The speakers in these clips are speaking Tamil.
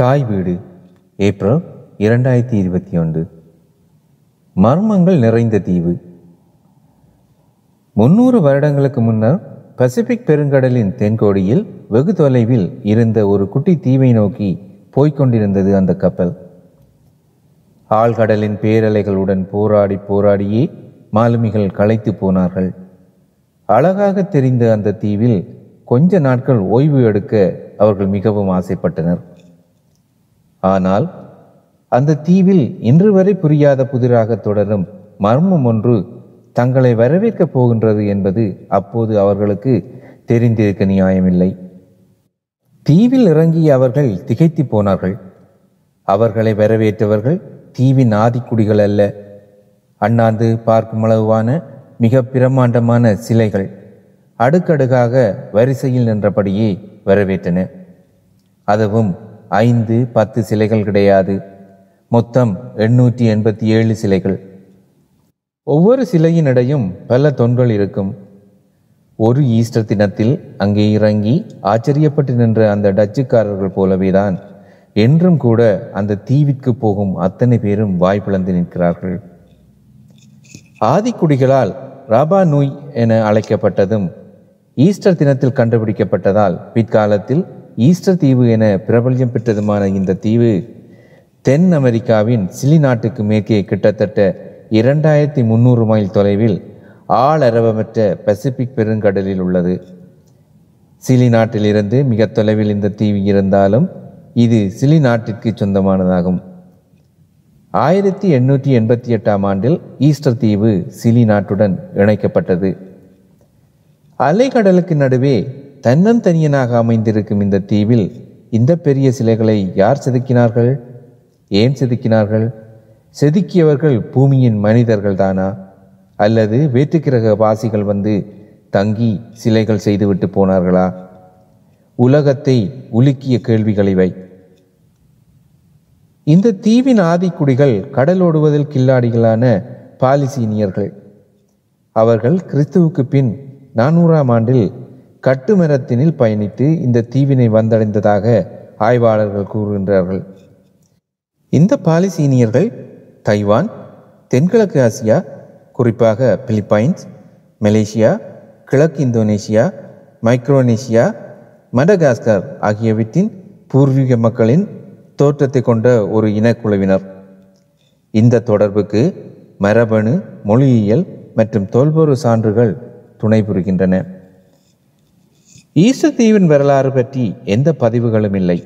தாய் வீடு. ஏப்ரல் இரண்டாயிரத்தி இருபத்தி ஒன்று. மர்மங்கள் நிறைந்த தீவு. முன்னூறு வருடங்களுக்கு முன்னர் பசிபிக் பெருங்கடலின் தென்கோடியில் வெகு தொலைவில் இருந்த ஒரு குட்டி தீவை நோக்கி போய்க் கொண்டிருந்தது அந்த கப்பல். ஆழ்கடலின் பேரலைகளுடன் போராடி போராடியே மாலுமிகள் களைத்து போனார்கள். அழகாக தெரிந்த அந்த தீவில் கொஞ்ச நாட்கள் ஓய்வு எடுக்க அவர்கள் மிகவும் ஆசைப்பட்டனர். ஆனால் அந்த தீவில் இன்று வரை புரியாத புதிராக தொடரும் மர்மம் ஒன்று தங்களை வரவேற்கப் போகின்றது என்பது அப்போது அவர்களுக்கு தெரிந்திருக்க நியாயமில்லை. தீவில் இறங்கிய அவர்கள் திகைத்து போனார்கள். அவர்களை வரவேற்றவர்கள் தீவின் ஆதிக்குடிகள் அல்ல. அண்ணாந்து பார்க்கும் அளவான மிக பிரமாண்டமான சிலைகள் அடுக்கடுக்காக வரிசையில் நின்றபடியே வரவேற்றன. அதுவும் ஐந்து பத்து சிலைகள் கிடையாது. மொத்தம் எண்ணூற்றி எண்பத்தி ஏழு சிலைகள். ஒவ்வொரு சிலையின் இடையும் பல தொன்கள் இருக்கும். ஒரு ஈஸ்டர் தினத்தில் அங்கே இறங்கி ஆச்சரியப்பட்டு நின்ற அந்த டச்சுக்காரர்கள் போலவேதான். என்றும் கூட அந்த தீவிற்கு போகும் அத்தனை பேரும் வாய் நிற்கிறார்கள். ஆதிக்குடிகளால் ராபா நூய் என அழைக்கப்பட்டதும் ஈஸ்டர் தினத்தில் கண்டுபிடிக்கப்பட்டதால் பிற்காலத்தில் ஈஸ்டர் தீவு என பிரபல்யம் பெற்றதுமான இந்த தீவு தென் அமெரிக்காவின் சிலி நாட்டுக்கு மேற்கே கிட்டத்தட்ட இரண்டாயிரத்தி முந்நூறு மைல் தொலைவில் ஆளரவமற்ற பசிபிக் பெருங்கடலில் உள்ளது. சிலி நாட்டிலிருந்து மிக தொலைவில் இந்த தீவு இருந்தாலும் இது சிலி நாட்டிற்கு சொந்தமானதாகும். ஆயிரத்தி எண்ணூற்றி எண்பத்தி எட்டாம் ஆண்டில் ஈஸ்டர் தீவு சிலி நாட்டுடன் இணைக்கப்பட்டது. அலைக்கடலுக்கு நடுவே தன்னந்தனியனாக அமைந்திருக்கும் இந்த தீவில் இந்த பெரிய சிலைகளை யார் செதுக்கினார்கள்? ஏன் செதுக்கினார்கள்? செதுக்கியவர்கள் பூமியின் மனிதர்கள் தானா அல்லது வேற்றுக்கிரக வாசிகள் வந்து தங்கி சிலைகள் செய்துவிட்டு போனார்களா? உலகத்தை உலுக்கிய கேள்விகள் இவை இந்த தீவின் ஆதிக்குடிகள் கடலோடுவதில் கில்லாடிகளான பாலிசீனியர்கள். அவர்கள் கிறிஸ்துவுக்கு பின் நானூறாம் ஆண்டில் கட்டுமரத்தினில் பயணித்து இந்த தீவினை வந்தடைந்ததாக ஆய்வாளர்கள் கூறுகின்றார்கள். இந்த பாலிசீனியர்கள் தைவான் தென்கிழக்கு ஆசியா குறிப்பாக பிலிப்பைன்ஸ் மலேசியா கிழக்கு இந்தோனேசியா மைக்ரோனேசியா மடகாஸ்கர் ஆகியவற்றின் பூர்வீக மக்களின் தோற்றத்தை கொண்ட ஒரு இனக்குழுவினர். இந்த தொடர்புக்கு மரபணு மொழியியல் மற்றும் தொல்பொரு சான்றுகள் துணை புரிகின்றன. ஈஸ்டர் தீவின் வரலாறு பற்றி எந்த பதிவுகளும் இல்லை.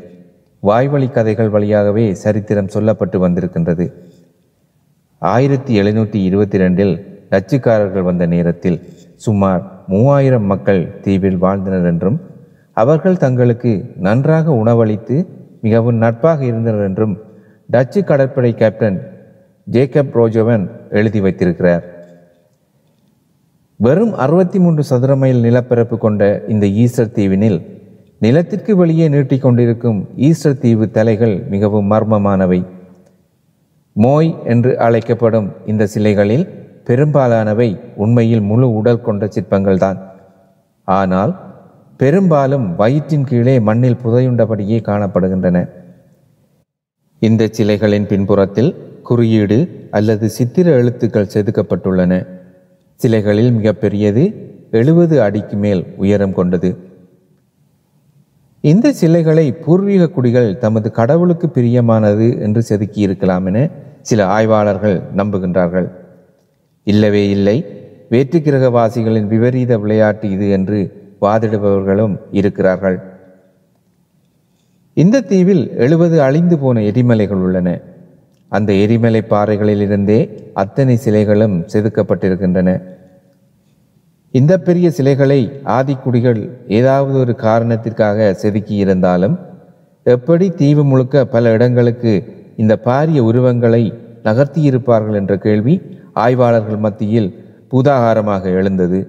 வாய்வழி கதைகள் வழியாகவே சரித்திரம் சொல்லப்பட்டு வந்திருக்கின்றது. ஆயிரத்தி எழுநூற்றி இருபத்தி ரெண்டில் டச்சுக்காரர்கள் வந்த நேரத்தில் சுமார் மூவாயிரம் மக்கள் தீவில் வாழ்ந்தனர் என்றும் அவர்கள் தங்களுக்கு நன்றாக உணவளித்து மிகவும் நட்பாக இருந்தனர் என்றும் டச்சு கடற்படை கேப்டன் ஜேக்கப் ரோஜோவன் எழுதி வைத்திருக்கிறார். வெறும் அறுபத்தி மூன்று சதுர மைல் நிலப்பரப்பு கொண்ட இந்த ஈஸ்டர் தீவினில் நிலத்திற்கு வெளியே நீட்டிக்கொண்டிருக்கும் ஈஸ்டர் தீவு தலைகள் மிகவும் மர்மமானவை. மோய் என்று அழைக்கப்படும் இந்த சிலைகளில் பெரும்பாலானவை உண்மையில் முழு உடல் கொண்ட சிற்பங்கள்தான். ஆனால் பெரும்பாலும் வயிற்றின் கீழே மண்ணில் புதையுண்டபடியே காணப்படுகின்றன. இந்த சிலைகளின் பின்புறத்தில் குறியீடு அல்லது சித்திர எழுத்துக்கள் செதுக்கப்பட்டுள்ளன. சிலைகளில் மிகப்பெரியது எழுபது அடிக்கு மேல் உயரம் கொண்டது. இந்த சிலைகளை பூர்வீக குடிகள் தமது கடவுளுக்கு பிரியமானது என்று செதுக்கி இருக்கலாம் என சில ஆய்வாளர்கள் நம்புகின்றார்கள். இல்லவே இல்லை. வேற்றுக்கிரகவாசிகளின் விபரீத விளையாட்டு இது என்று வாதிடுபவர்களும் இருக்கிறார்கள். இந்த தீவில் எழுபது அழிந்து போன எரிமலைகள் உள்ளன. அந்த எரிமலை பாறைகளிலிருந்தே அத்தனை சிலைகளும் செதுக்கப்பட்டிருக்கின்றன. இந்த பெரிய சிலைகளை ஆதிக்குடிகள் ஏதாவது ஒரு காரணத்திற்காக செதுக்கி இருந்தாலும் எப்படி தீவு முழுக்க பல இடங்களுக்கு இந்த பாரிய உருவங்களை நகர்த்தியிருப்பார்கள் என்ற கேள்வி ஆய்வாளர்கள் மத்தியில் பூதாகாரமாக எழுந்தது.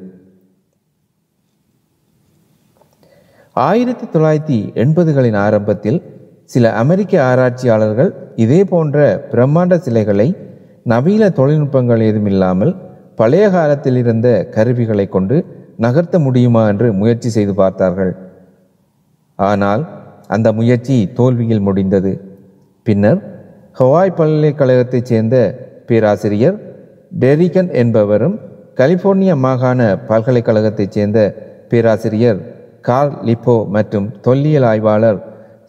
ஆயிரத்தி தொள்ளாயிரத்தி எண்பதுகளின் ஆரம்பத்தில் சில அமெரிக்க ஆராய்ச்சியாளர்கள் இதே போன்ற பிரம்மாண்ட சிலைகளை நவீன தொழில்நுட்பங்கள் ஏதும் இல்லாமல் பழைய காலத்தில் இருந்த கருவிகளை கொண்டு நகர்த்த முடியுமா என்று முயற்சி செய்து பார்த்தார்கள். ஆனால் அந்த முயற்சி தோல்வியில் முடிந்தது. பின்னர் ஹவாய் பல்கலைக்கழகத்தைச் சேர்ந்த பேராசிரியர் டெரிகன் என்பவரும் கலிபோர்னியா மாகாண பல்கலைக்கழகத்தைச் சேர்ந்த பேராசிரியர் கார்ல் லிப்போ மற்றும் தொல்லியல் ஆய்வாளர்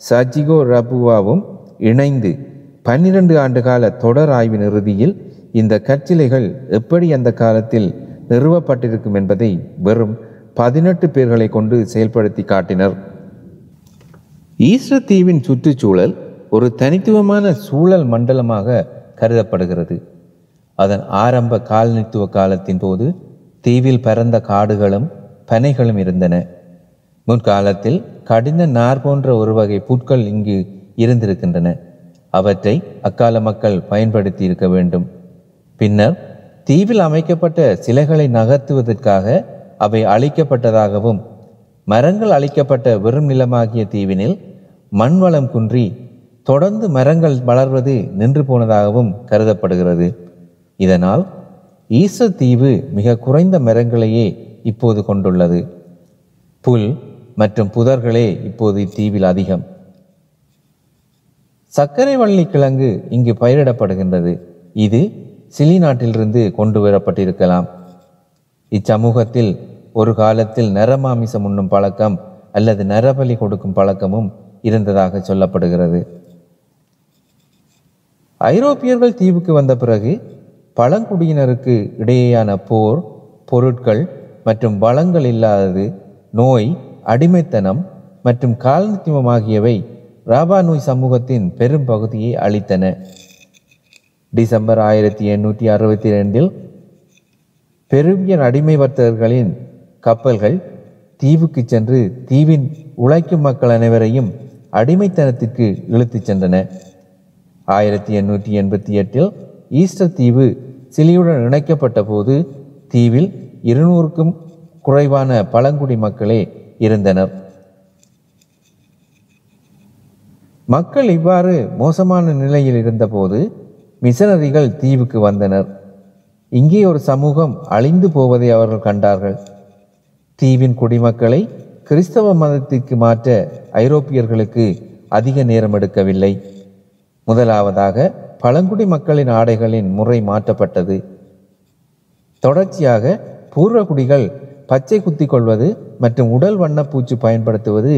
சஜிகோ ரபுவாவும் இணைந்து பன்னிரண்டு ஆண்டுகால தொடர் ஆய்வின் இறுதியில் இந்த கற்சிலைகள் எப்படி அந்த காலத்தில் நிறுவப்பட்டிருக்கும் என்பதை வெறும் பதினெட்டு பேர்களை கொண்டு செயல்படுத்தி காட்டினர். ஈஸ்டர் தீவின் சுற்றுச்சூழல் ஒரு தனித்துவமான சூழல் மண்டலமாக கருதப்படுகிறது. அதன் ஆரம்ப காலனித்துவ காலத்தின் போது தீவில் பரந்த காடுகளும் பனைகளும் இருந்தன. முற்காலத்தில் கடின நார் போன்ற ஒரு வகை புட்கள் இங்கு இருந்திருக்கின்றன. அவற்றை அக்கால மக்கள் பயன்படுத்தி இருக்க வேண்டும். பின்னர் தீவில் அமைக்கப்பட்ட சிலைகளை நகர்த்துவதற்காக அவை அழிக்கப்பட்டதாகவும் மரங்கள் அழிக்கப்பட்ட வெறும் நிலமாகிய தீவினில் மண் வளம் குன்றி தொடர்ந்து மரங்கள் வளர்வது நின்று போனதாகவும் கருதப்படுகிறது. இதனால் ஈஸ்டர் தீவு மிக குறைந்த மரங்களையே இப்போது கொண்டுள்ளது. புல் மற்றும் புதர்களே இப்போது இத்தீவில் அதிகம். சர்க்கரை வள்ளி கிழங்கு இங்கு பயிரிடப்படுகின்றது. இது சிலி நாட்டிலிருந்து கொண்டு வரப்பட்டிருக்கலாம். இச்சமூகத்தில் ஒரு காலத்தில் நரமாமிசம் உண்ணும் பழக்கம் அல்லது நரபலி கொடுக்கும் பழக்கமும் இருந்ததாக சொல்லப்படுகிறது. ஐரோப்பியர்கள் தீவுக்கு வந்த பிறகு பழங்குடியினருக்கு இடையேயான போர் பொருட்கள் மற்றும் வளங்கள் இல்லாதது நோய் அடிமைத்தனம் மற்றும் காலனித்துவம் ஆகியவை ராபா நோய் சமூகத்தின் பெரும் பகுதியை அளித்தன டிசம்பர் ஆயிரத்தி எண்ணூற்றி அறுபத்தி ரெண்டில் பெருவியன் அடிமை வர்த்தகர்களின் கப்பல்கள் தீவுக்கு சென்று தீவின் உழைக்கும் மக்கள் அனைவரையும் அடிமைத்தனத்திற்கு இழுத்துச் சென்றன. ஆயிரத்தி எண்ணூற்றி எண்பத்தி எட்டில் ஈஸ்டர் தீவு சிலியுடன் இணைக்கப்பட்ட போது தீவில் இருநூறுக்கும் குறைவான பழங்குடி மக்களே இருந்தனர். மக்கள் இவ்வாறு மோசமான நிலையில் இருந்தபோது மிஷனரிகள் தீவுக்கு வந்தனர். இங்கே ஒரு சமூகம் அழிந்து போவதை அவர்கள் கண்டார்கள். தீவின் குடிமக்களை கிறிஸ்தவ மதத்திற்கு மாற்ற ஐரோப்பியர்களுக்கு அதிக நேரம் எடுக்கவில்லை. முதலாவதாக பழங்குடி மக்களின் ஆடைகளின் முறை மாற்றப்பட்டது. தொடர்ச்சியாக பூர்வகுடிகள் பச்சை குத்தி கொள்வது மற்றும் உடல் வண்ணப்பூச்சு பயன்படுத்துவது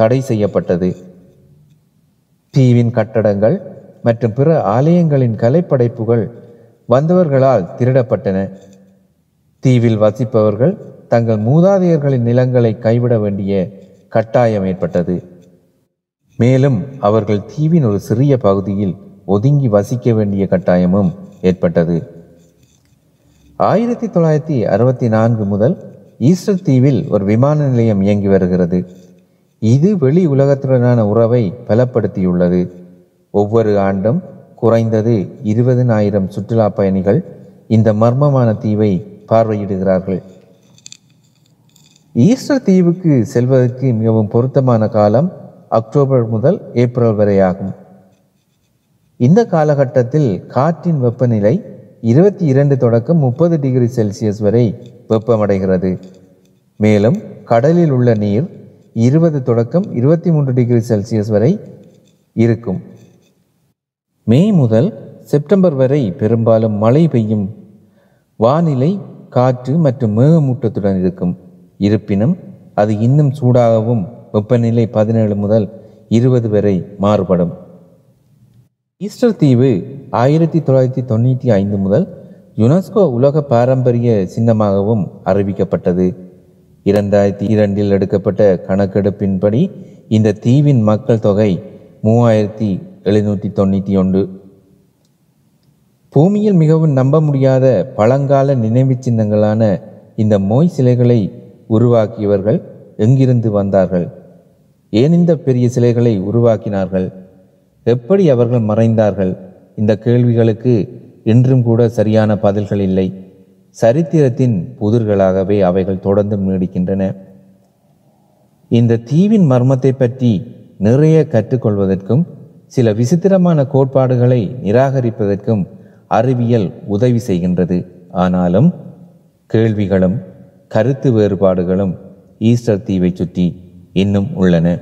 தடை செய்யப்பட்டது. தீவின் கட்டடங்கள் மற்றும் பிற ஆலயங்களின் கலைப்படைப்புகள் வந்தவர்களால் திருடப்பட்டன. தீவில் வசிப்பவர்கள் தங்கள் மூதாதையர்களின் நிலங்களை கைவிட வேண்டிய கட்டாயம் ஏற்பட்டது. மேலும் அவர்கள் தீவின் ஒரு சிறிய பகுதியில் ஒதுங்கி வசிக்க வேண்டிய கட்டாயமும் ஏற்பட்டது. ஆயிரத்தி தொள்ளாயிரத்தி அறுபத்தி நான்கு முதல் ஈஸ்டர் தீவில் ஒரு விமான நிலையம் இயங்கி வருகிறது. இது வெளி உலகத்துடனான உறவை பலப்படுத்தியுள்ளது. ஒவ்வொரு ஆண்டும் குறைந்தது இருபதினாயிரம் சுற்றுலா பயணிகள் இந்த மர்மமான தீவை பார்வையிடுகிறார்கள். ஈஸ்டர் தீவுக்கு செல்வதற்கு மிகவும் பொருத்தமான காலம் அக்டோபர் முதல் ஏப்ரல் வரை ஆகும் இந்த காலகட்டத்தில் காற்றின் வெப்பநிலை இருபத்தி இரண்டு தொடக்கம் முப்பது டிகிரி செல்சியஸ் வரை வெப்பமடைகிறது. மேலும் கடலில் உள்ள நீர் இருபது தொடக்கம் இருபத்தி மூன்று டிகிரி செல்சியஸ் வரை இருக்கும். மே முதல் செப்டம்பர் வரை பெரும்பாலும் மழை பெய்யும். வானிலை காற்று மற்றும் மேகமூட்டத்துடன் இருக்கும். இருப்பினும் அது இன்னும் சூடாகவும் வெப்பநிலை பதினேழு முதல் இருபது வரை மாறுபடும். ஈஸ்டர் தீவு ஆயிரத்தி தொள்ளாயிரத்தி தொண்ணூற்றி ஐந்து முதல் யுனெஸ்கோ உலக பாரம்பரிய சின்னமாகவும் அறிவிக்கப்பட்டது. இரண்டாயிரத்தி இரண்டில் எடுக்கப்பட்ட கணக்கெடுப்பின்படி இந்த தீவின் மக்கள் தொகை மூவாயிரத்தி எழுநூற்றி தொண்ணூற்றி ஒன்று. பூமியில் மிகவும் நம்ப முடியாத பழங்கால நினைவு சின்னங்களான இந்த மோய் சிலைகளை உருவாக்கியவர்கள் எங்கிருந்து வந்தார்கள்? ஏன் இந்த பெரிய சிலைகளை உருவாக்கினார்கள்? எப்படி அவர்கள் மறைந்தார்கள்? இந்த கேள்விகளுக்கு இன்றும் கூட சரியான பதில்கள் இல்லை. சரித்திரத்தின் புதிர்களாகவே அவைகள் தொடர்ந்து நீடிக்கின்றன. இந்த தீவின் மர்மத்தை பற்றி நிறைய கற்றுக்கொள்வதற்கும் சில விசித்திரமான கோட்பாடுகளை நிராகரிப்பதற்கும் அறிவியல் உதவி செய்கின்றது. ஆனாலும் கேள்விகளும் கருத்து வேறுபாடுகளும் ஈஸ்டர் தீவை சுற்றி இன்னும் உள்ளன.